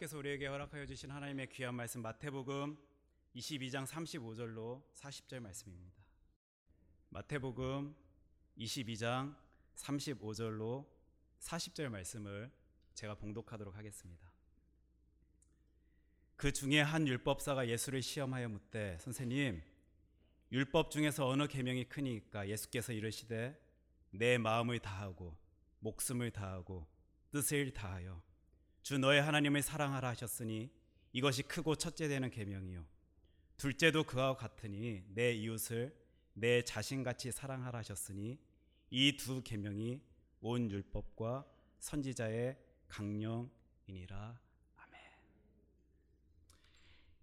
하나님께서 우리에게 허락하여 주신 하나님의 귀한 말씀 마태복음 22장 35절로 40절 말씀입니다. 마태복음 22장 35절로 40절 말씀을 제가 봉독하도록 하겠습니다. 그 중에 한 율법사가 예수를 시험하여 묻되 선생님 율법 중에서 어느 계명이 크니까 예수께서 이르시되 내 마음을 다하고 목숨을 다하고 뜻을 다하여 주 너의 하나님을 사랑하라 하셨으니 이것이 크고 첫째 되는 계명이요 둘째도 그와 같으니 내 이웃을 내 자신같이 사랑하라 하셨으니 이 두 계명이 온 율법과 선지자의 강령이니라 아멘.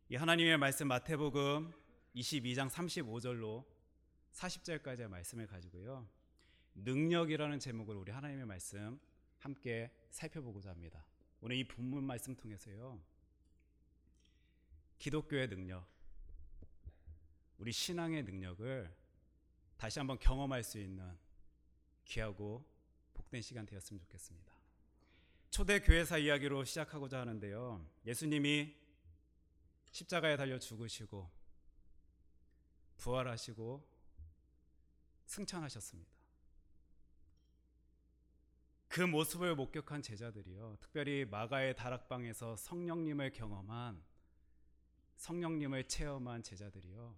이 하나님의 말씀 마태복음 22장 35절로 40절까지의 말씀을 가지고요. 능력이라는 제목으로 우리 하나님의 말씀 함께 살펴보고자 합니다. 오늘 이 본문 말씀 통해서요. 기독교의 능력, 우리 신앙의 능력을 다시 한번 경험할 수 있는 귀하고 복된 시간 되었으면 좋겠습니다. 초대 교회사 이야기로 시작하고자 하는데요. 예수님이 십자가에 달려 죽으시고 부활하시고 승천하셨습니다. 그 모습을 목격한 제자들이요. 특별히 마가의 다락방에서 성령님을 경험한 성령님을 체험한 제자들이요.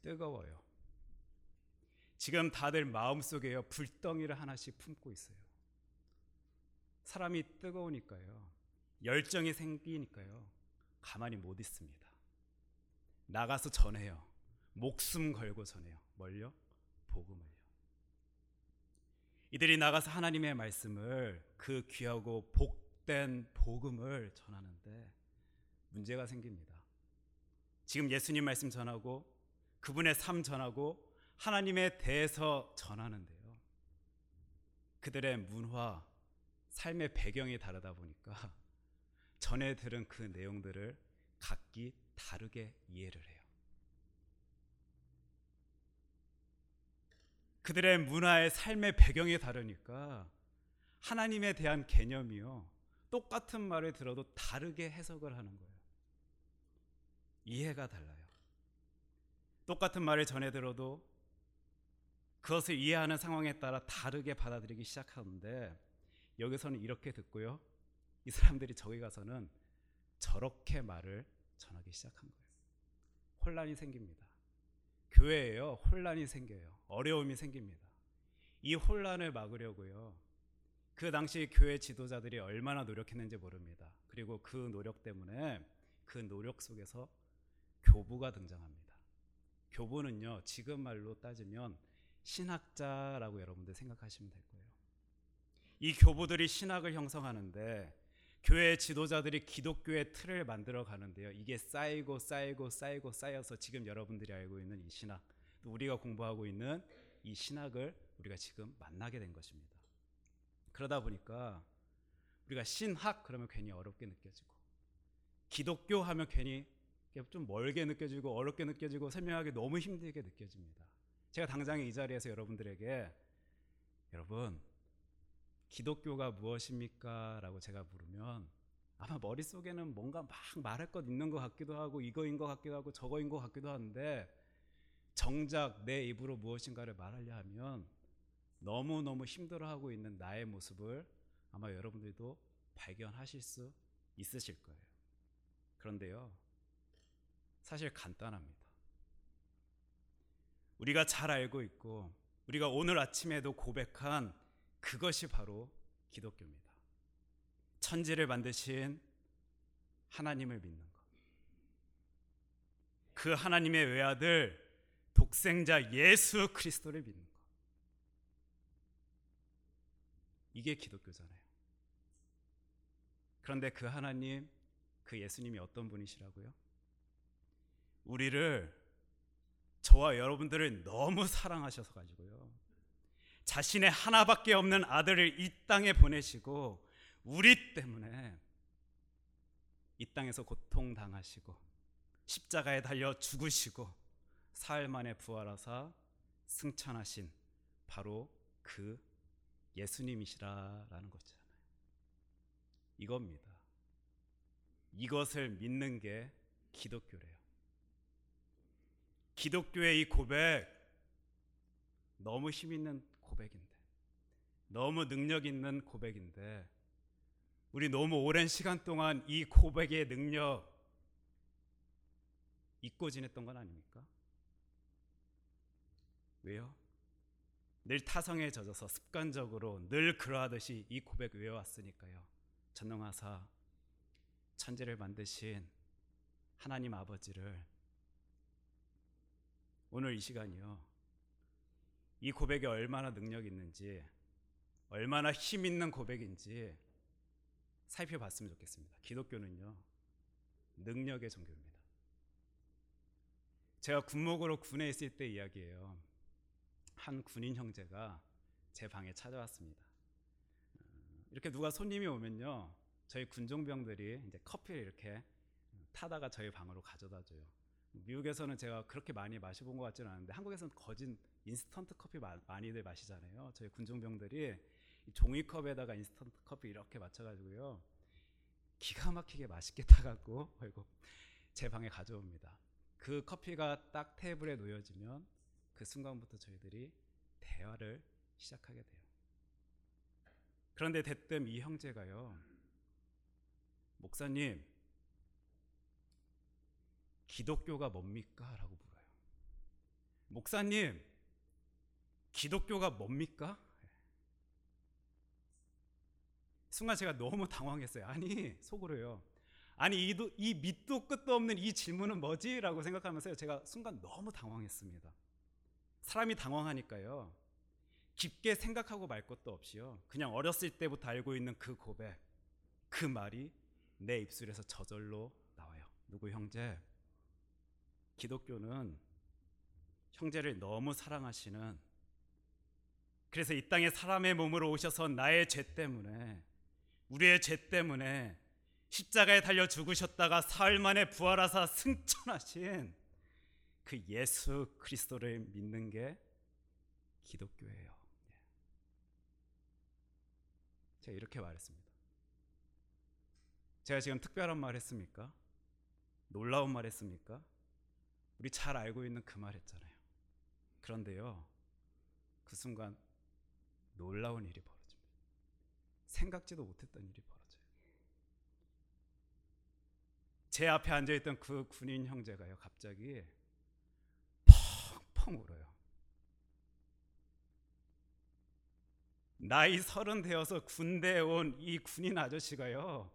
뜨거워요. 지금 다들 마음속에요. 불덩이를 하나씩 품고 있어요. 사람이 뜨거우니까요. 열정이 생기니까요. 가만히 못 있습니다. 나가서 전해요. 목숨 걸고 전해요. 뭘요? 복음을요. 이들이 나가서 하나님의 말씀을 그 귀하고 복된 복음을 전하는데 문제가 생깁니다. 지금 예수님 말씀 전하고 그분의 삶 전하고 하나님에 대해서 전하는데요. 그들의 문화, 삶의 배경이 다르다 보니까 전에 들은 그 내용들을 각기 다르게 이해를 해요. 그들의 문화의 삶의 배경이 다르니까 하나님에 대한 개념이요. 똑같은 말을 들어도 다르게 해석을 하는 거예요. 이해가 달라요. 똑같은 말을 전해 들어도 그것을 이해하는 상황에 따라 다르게 받아들이기 시작하는데 여기서는 이렇게 듣고요. 이 사람들이 저기 가서는 저렇게 말을 전하기 시작한 거예요. 혼란이 생깁니다. 교회에요. 혼란이 생겨요. 어려움이 생깁니다. 이 혼란을 막으려고요. 그 당시 교회 지도자들이 얼마나 노력했는지 모릅니다. 그리고 그 노력 때문에 그 노력 속에서 교부가 등장합니다. 교부는요, 지금 말로 따지면 신학자라고 여러분들 생각하시면 될 거예요. 이 교부들이 신학을 형성하는데 교회 지도자들이 기독교의 틀을 만들어 가는데요. 이게 쌓이고 쌓이고 쌓이고 쌓여서 지금 여러분들이 알고 있는 이 신학, 또 우리가 공부하고 있는 이 신학을 우리가 지금 만나게 된 것입니다. 그러다 보니까 우리가 신학 그러면 괜히 어렵게 느껴지고 기독교 하면 괜히 좀 멀게 느껴지고 어렵게 느껴지고 설명하기 너무 힘들게 느껴집니다. 제가 당장 이 자리에서 여러분들에게 여러분 기독교가 무엇입니까? 라고 제가 물으면 아마 머릿속에는 뭔가 막 말할 것 있는 것 같기도 하고 이거인 것 같기도 하고 저거인 것 같기도 한데 정작 내 입으로 무엇인가를 말하려 하면 너무너무 힘들어하고 있는 나의 모습을 아마 여러분들도 발견하실 수 있으실 거예요. 그런데요. 사실 간단합니다. 우리가 잘 알고 있고 우리가 오늘 아침에도 고백한 그것이 바로 기독교입니다. 천지를 만드신 하나님을 믿는 것. 그 하나님의 외아들 독생자 예수 그리스도를 믿는 것. 이게 기독교잖아요. 그런데 그 하나님, 그 예수님이 어떤 분이시라고요? 우리를 저와 여러분들을 너무 사랑하셔서 가지고요. 자신의 하나밖에 없는 아들을 이 땅에 보내시고 우리 때문에 이 땅에서 고통 당하시고 십자가에 달려 죽으시고 사흘 만에 부활하사 승천하신 바로 그 예수님이시라라는 거잖아요. 이겁니다. 이것을 믿는 게 기독교래요. 기독교의 이 고백 너무 힘 있는 고백인데 너무 능력 있는 고백인데 우리 너무 오랜 시간 동안 이 고백의 능력 잊고 지냈던 건 아닙니까? 왜요? 늘 타성에 젖어서 습관적으로 늘 그러하듯이 이 고백 외워왔으니까요. 전능하사 천지를 만드신 하나님 아버지를 오늘 이 시간이요. 이 고백에 얼마나 능력 있는지, 얼마나 힘 있는 고백인지 살펴봤으면 좋겠습니다. 기독교는요, 능력의 종교입니다. 제가 군목으로 군에 있을 때 이야기예요. 한 군인 형제가 제 방에 찾아왔습니다. 어, 이렇게 누가 손님이 오면요, 저희 군종병들이 이제 커피를 이렇게 타다가 저희 방으로 가져다 줘요. 미국에서는 제가 그렇게 많이 마셔본 것 같지는 않은데 한국에서는 거진 인스턴트 커피 마, 많이들 마시잖아요. 저희 군종병들이 종이컵에다가 인스턴트 커피 이렇게 맞춰가지고요. 기가 막히게 맛있게 타갖고 아이고 제 방에 가져옵니다. 그 커피가 딱 테이블에 놓여지면 그 순간부터 저희들이 대화를 시작하게 돼요. 그런데 대뜸 이 형제가요. 목사님, 기독교가 뭡니까? 라고 물어요. 목사님, 기독교가 뭡니까? 순간 제가 너무 당황했어요. 아니, 속으로요. 아니, 이, 이 밑도 끝도 없는 이 질문은 뭐지? 라고 생각하면서 제가 순간 너무 당황했습니다. 사람이 당황하니까요. 깊게 생각하고 말 것도 없이요. 그냥 어렸을 때부터 알고 있는 그 고백, 그 말이 내 입술에서 저절로 나와요. 누구 형제? 기독교는 형제를 너무 사랑하시는 그래서 이 땅에 사람의 몸으로 오셔서 나의 죄 때문에 우리의 죄 때문에 십자가에 달려 죽으셨다가 사흘 만에 부활하사 승천하신 그 예수 그리스도를 믿는 게 기독교예요. 예. 제가 이렇게 말했습니다. 제가 지금 특별한 말 했습니까? 놀라운 말 했습니까? 우리 잘 알고 있는 그 말 했잖아요. 그런데요, 그 순간 놀라운 일이 벌어집니다. 생각지도 못했던 일이 벌어져요. 제 앞에 앉아 있던 그 군인 형제가요, 갑자기 펑펑 울어요. 나이 서른 되어서 군대에 온 이 군인 아저씨가요,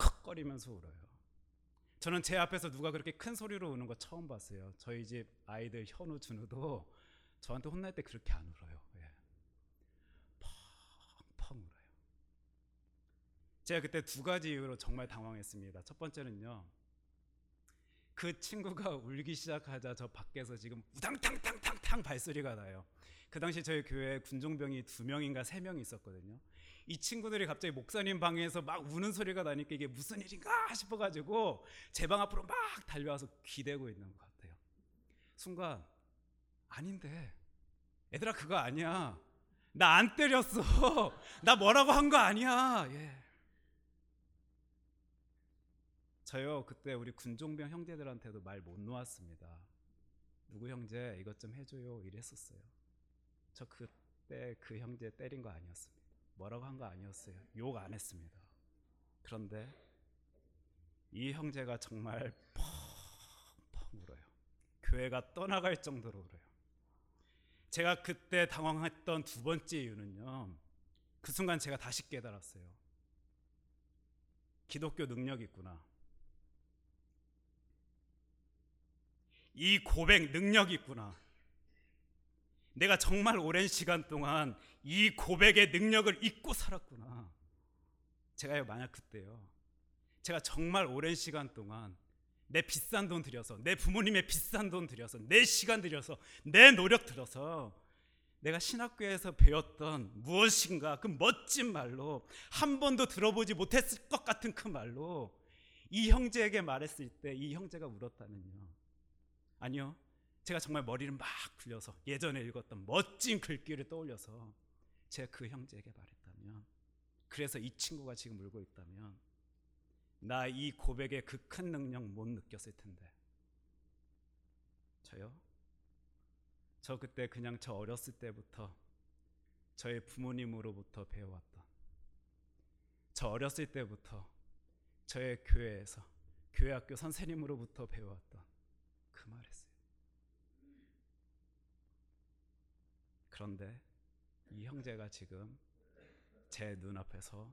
헉헉거리면서 울어요. 저는 제 앞에서 누가 그렇게 큰 소리로 우는 거 처음 봤어요. 저희 집 아이들 현우, 준우도 저한테 혼날 때 그렇게 안 울어요. 예. 펑펑 울어요. 제가 그때 두 가지 이유로 정말 당황했습니다. 첫 번째는요. 그 친구가 울기 시작하자 저 밖에서 지금 우당탕탕탕탕 발소리가 나요. 그 당시 저희 교회에 군종병이 두 명인가 세명 있었거든요. 이 친구들이 갑자기 목사님 방에서 막 우는 소리가 나니까 이게 무슨 일인가 싶어가지고 제 방 앞으로 막 달려와서 기대고 있는 것 같아요. 순간 아닌데 얘들아 그거 아니야. 나 안 때렸어. 나 뭐라고 한 거 아니야. 예. 저요 그때 우리 군종병 형제들한테도 말 못 놓았습니다. 누구 형제 이것 좀 해줘요 이랬었어요. 저 그때 그 형제 때린 거 아니었습니다. 뭐라고 한 거 아니었어요. 욕 안 했습니다. 그런데 이 형제가 정말 펑펑 울어요. 교회가 떠나갈 정도로 울어요. 제가 그때 당황했던 두 번째 이유는요. 그 순간 제가 다시 깨달았어요. 기독교 능력 있구나. 이 고백 능력 있구나. 내가 정말 오랜 시간 동안 이 고백의 능력을 잊고 살았구나. 제가요, 만약 그때요. 제가 정말 오랜 시간 동안 내 비싼 돈 들여서, 내 부모님의 비싼 돈 들여서, 내 시간 들여서, 내 노력 들어서 내가 신학교에서 배웠던 무엇인가 그 멋진 말로 한 번도 들어보지 못했을 것 같은 그 말로 이 형제에게 말했을 때 이 형제가 울었다면요. 아니요. 제가 정말 머리를 막 굴려서 예전에 읽었던 멋진 글귀를 떠올려서 제가 그 형제에게 말했다면 그래서 이 친구가 지금 울고 있다면 나 이 고백의 그 큰 능력 못 느꼈을 텐데. 저요? 저 그때 그냥 저 어렸을 때부터 저의 부모님으로부터 배워왔던 저 어렸을 때부터 저의 교회에서 교회 학교 선생님으로부터 배워왔던 그 말했어요. 그런데 이 형제가 지금 제 눈앞에서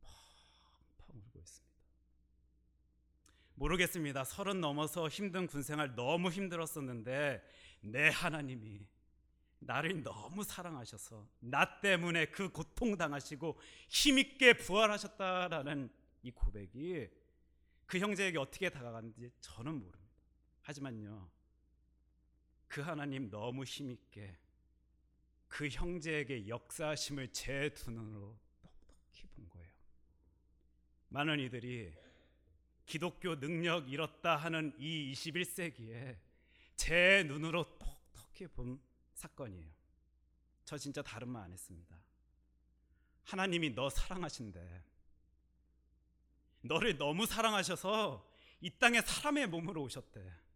펑펑 울고 있습니다. 모르겠습니다. 서른 넘어서 힘든 군생활 너무 힘들었었는데 내 하나님이 나를 너무 사랑하셔서 나 때문에 그 고통 당하시고 힘있게 부활하셨다라는 이 고백이 그 형제에게 어떻게 다가갔는지 저는 모릅니다. 하지만요. 그 하나님 너무 힘있게 그 형제에게 역사하심을 제 두 눈으로 똑똑히 본 거예요. 많은 이들이 기독교 능력 잃었다 하는 이 21세기에 제 눈으로 똑똑히 본 사건이에요. 저 진짜 다른 말 안 했습니다. 하나님이 너 사랑하신대. 너를 너무 사랑하셔서 이 땅에 사람의 몸으로 오셨대.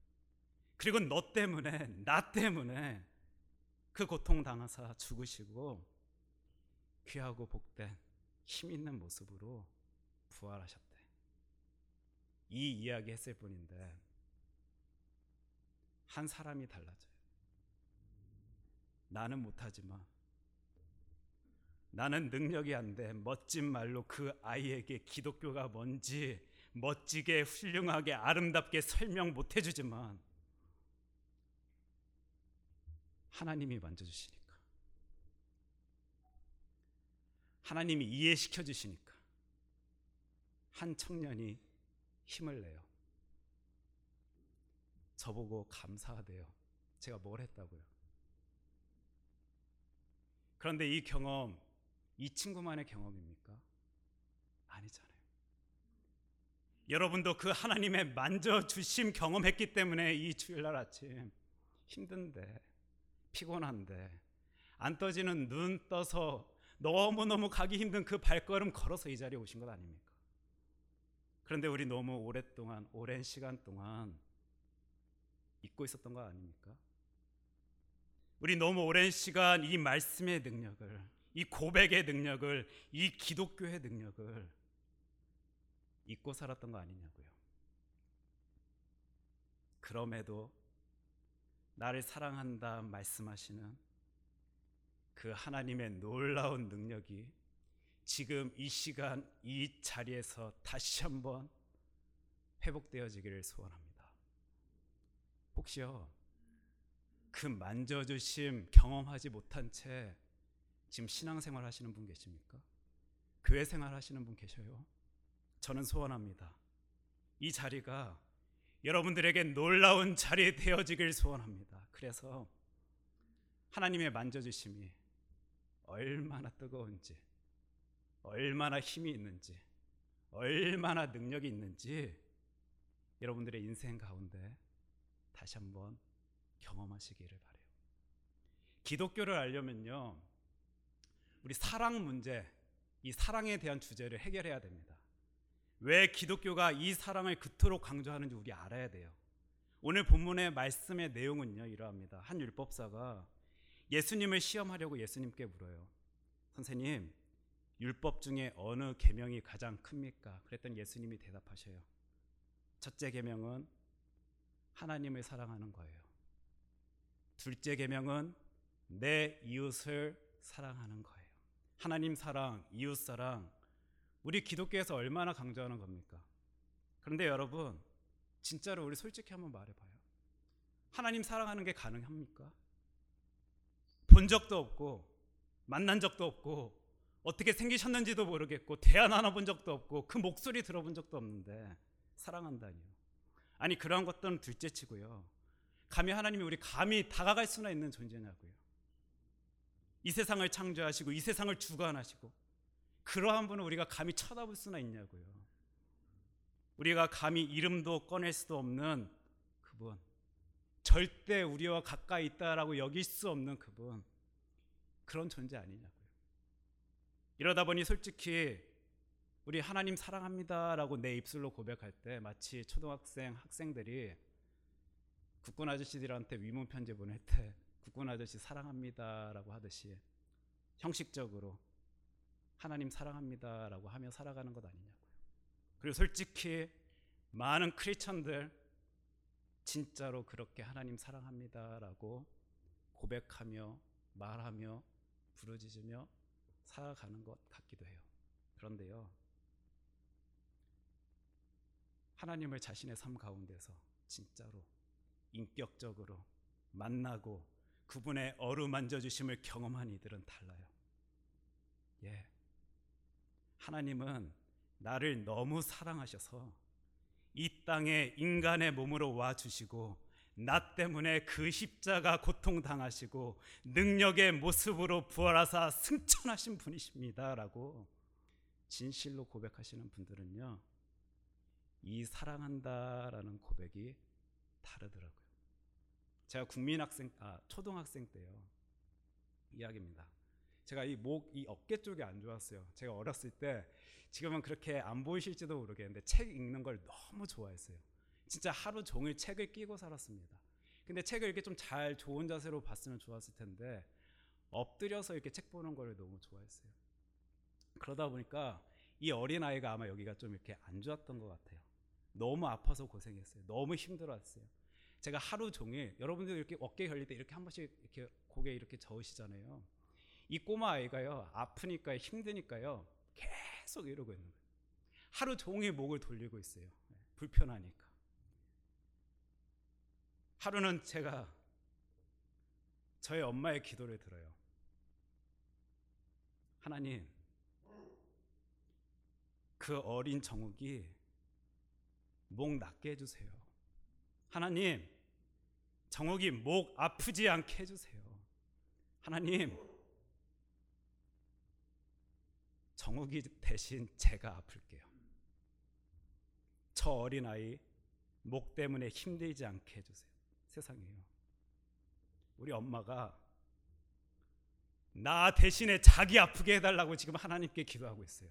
그리고 너 때문에 나 때문에 그 고통 당하사 죽으시고 귀하고 복된 힘 있는 모습으로 부활하셨대. 이 이야기 했을 뿐인데 한 사람이 달라져요. 나는 못하지만 나는 능력이 안 돼. 멋진 말로 그 아이에게 기독교가 뭔지 멋지게 훌륭하게 아름답게 설명 못 해주지만 하나님이 만져주시니까 하나님이 이해시켜 주시니까 한 청년이 힘을 내요. 저보고 감사하대요. 제가 뭘 했다고요? 그런데 이 경험 이 친구만의 경험입니까? 아니잖아요. 여러분도 그 하나님의 만져 주심 경험했기 때문에 이 주일날 아침 힘든데 피곤한데 안 떠지는 눈 떠서 너무너무 가기 힘든 그 발걸음 걸어서 이 자리에 오신 것 아닙니까? 그런데 우리 너무 오랫동안 오랜 시간 동안 잊고 있었던 거 아닙니까? 우리 너무 오랜 시간 이 말씀의 능력을 이 고백의 능력을 이 기독교의 능력을 잊고 살았던 거 아니냐고요. 그럼에도 나를 사랑한다 말씀하시는 그 하나님의 놀라운 능력이 지금 이 시간 이 자리에서 다시 한번 회복되어지기를 소원합니다. 혹시요 그 만져주심 경험하지 못한 채 지금 신앙생활 하시는 분 계십니까? 교회 생활 하시는 분 계셔요? 저는 소원합니다. 이 자리가 여러분들에게 놀라운 자리 되어지길 소원합니다. 그래서 하나님의 만져주심이 얼마나 뜨거운지, 얼마나 힘이 있는지, 얼마나 능력이 있는지 여러분들의 인생 가운데 다시 한번 경험하시기를 바래요. 기독교를 알려면요. 우리 사랑 문제, 이 사랑에 대한 주제를 해결해야 됩니다. 왜 기독교가 이 사랑을 그토록 강조하는지 우리 알아야 돼요. 오늘 본문의 말씀의 내용은요 이러합니다. 한 율법사가 예수님을 시험하려고 예수님께 물어요. 선생님, 율법 중에 어느 계명이 가장 큽니까? 그랬더니 예수님이 대답하셔요. 첫째 계명은 하나님을 사랑하는 거예요. 둘째 계명은 내 이웃을 사랑하는 거예요. 하나님 사랑, 이웃 사랑, 우리 기독교에서 얼마나 강조하는 겁니까? 그런데 여러분, 진짜로 우리 솔직히 한번 말해봐요. 하나님 사랑하는 게 가능합니까? 본 적도 없고, 만난 적도 없고, 어떻게 생기셨는지도 모르겠고, 대화 나눠본 적도 없고, 그 목소리 들어본 적도 없는데, 사랑한다니요. 아니, 그러한 것들은 둘째 치고요. 감히 하나님이 우리 감히 다가갈 수나 있는 존재냐고요. 이 세상을 창조하시고 이 세상을 주관하시고 그러한 분을 우리가 감히 쳐다볼 수나 있냐고요. 우리가 감히 이름도 꺼낼 수도 없는 그분. 절대 우리와 가까이 있다라고 여길 수 없는 그분. 그런 존재 아니냐고요. 이러다 보니 솔직히 우리 하나님 사랑합니다라고 내 입술로 고백할 때 마치 초등학생 학생들이 국군 아저씨들한테 위문 편지 보낼 때 국군 아저씨 사랑합니다라고 하듯이 형식적으로 하나님 사랑합니다라고 하며 살아가는 것 아니냐고요. 그리고 솔직히 많은 크리스천들 진짜로 그렇게 하나님 사랑합니다라고 고백하며 말하며 부르짖으며 살아가는 것 같기도 해요. 그런데요. 하나님을 자신의 삶 가운데서 진짜로 인격적으로 만나고 그분의 어루만져 주심을 경험한 이들은 달라요. 예. 하나님은 나를 너무 사랑하셔서 이 땅에 인간의 몸으로 와 주시고 나 때문에 그 십자가 고통 당하시고 능력의 모습으로 부활하사 승천하신 분이십니다라고 진실로 고백하시는 분들은요. 이 사랑한다라는 고백이 다르더라고요. 제가 국민학생 아 초등학생 때요. 이야기입니다. 제가 이 목 이 어깨 쪽이 안 좋았어요. 제가 어렸을 때 지금은 그렇게 안 보이실지도 모르겠는데 책 읽는 걸 너무 좋아했어요. 진짜 하루 종일 책을 끼고 살았습니다. 근데 책을 이렇게 좀 잘 좋은 자세로 봤으면 좋았을 텐데 엎드려서 이렇게 책 보는 걸 너무 좋아했어요. 그러다 보니까 이 어린 아이가 아마 여기가 좀 이렇게 안 좋았던 것 같아요. 너무 아파서 고생했어요. 너무 힘들었어요. 제가 하루 종일 여러분들 이렇게 어깨 걸릴 때 이렇게 한 번씩 이렇게 고개 이렇게 저으시잖아요. 이 꼬마 아이가요 아프니까 힘드니까요 계속 이러고 있는 거예요. 하루 종일 목을 돌리고 있어요. 네, 불편하니까. 하루는 제가 저희 엄마의 기도를 들어요. 하나님, 그 어린 정욱이 목 낫게 해주세요. 하나님, 정욱이 목 아프지 않게 해주세요. 하나님, 정욱이 대신 제가 아플게요. 저 어린 아이 목 때문에 힘들지 않게 해주세요. 세상에요. 우리 엄마가 나 대신에 자기 아프게 해달라고 지금 하나님께 기도하고 있어요.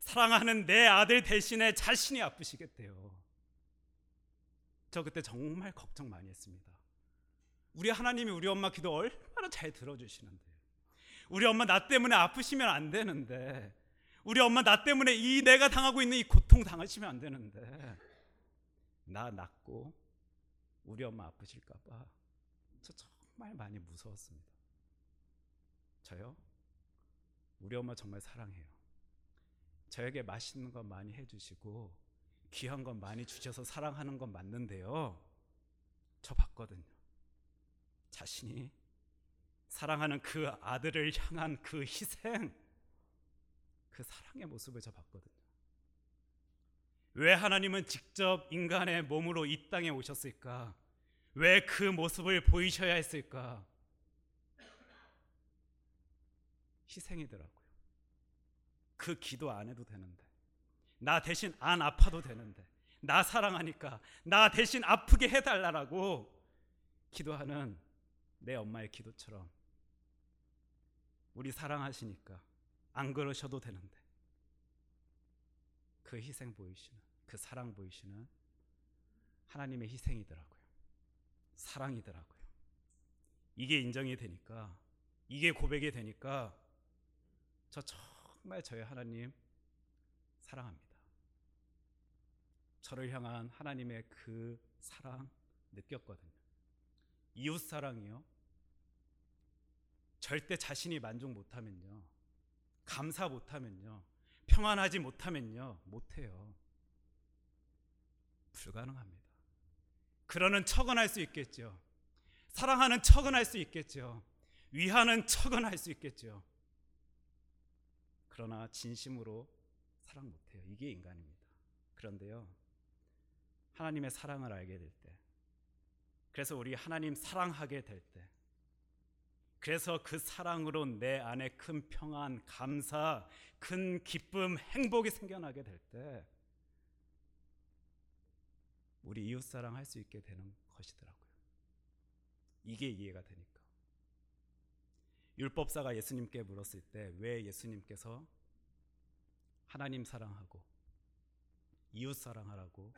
사랑하는 내 아들 대신에 자신이 아프시겠대요. 저 그때 정말 걱정 많이 했습니다. 우리 하나님이 우리 엄마 기도 얼마나 잘 들어주시는데. 우리 엄마 나 때문에 아프시면 안 되는데. 우리 엄마 나 때문에 이 내가 당하고 있는 이 고통 당하시면 안 되는데. 나 낫고 우리 엄마 아프실까 봐 저 정말 많이 무서웠습니다. 저요? 우리 엄마 정말 사랑해요. 저에게 맛있는 거 많이 해주시고 귀한 건 많이 주셔서 사랑하는 건 맞는데요. 저 봤거든요. 자신이 사랑하는 그 아들을 향한 그 희생, 그 사랑의 모습을 저 봤거든요. 왜 하나님은 직접 인간의 몸으로 이 땅에 오셨을까? 왜 그 모습을 보이셔야 했을까? 희생이더라고요. 그 기도 안 해도 되는데. 나 대신 안 아파도 되는데. 나 사랑하니까 나 대신 아프게 해달라고 기도하는 내 엄마의 기도처럼 우리 사랑하시니까 안 그러셔도 되는데 그 희생 보이시는 그 사랑 보이시는 하나님의 희생이더라고요. 사랑이더라고요. 이게 인정이 되니까 이게 고백이 되니까 저 정말 저의 하나님 사랑합니다. 저를 향한 하나님의 그 사랑 느꼈거든요. 이웃 사랑이요. 절대 자신이 만족 못하면요. 감사 못하면요. 평안하지 못하면요. 못해요. 불가능합니다. 그러는 척은 할 수 있겠죠. 사랑하는 척은 할 수 있겠죠. 위하는 척은 할 수 있겠죠. 그러나 진심으로 사랑 못해요. 이게 인간입니다. 그런데요. 하나님의 사랑을 알게 될 때, 그래서 우리 하나님 사랑하게 될 때, 그래서 그 사랑으로 내 안에 큰 평안, 감사, 큰 기쁨, 행복이 생겨나게 될 때, 우리 이웃 사랑 할 수 있게 되는 것이더라고요. 이게 이해가 되니까. 율법사가 예수님께 물었을 때 왜 예수님께서 하나님 사랑하고 이웃 사랑하라고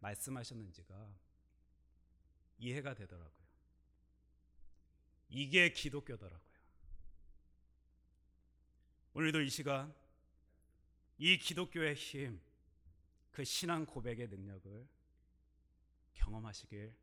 말씀하셨는지가 이해가 되더라고요. 이게 기독교더라고요. 오늘도 이 시간 이 기독교의 힘, 그 신앙 고백의 능력을 경험하시길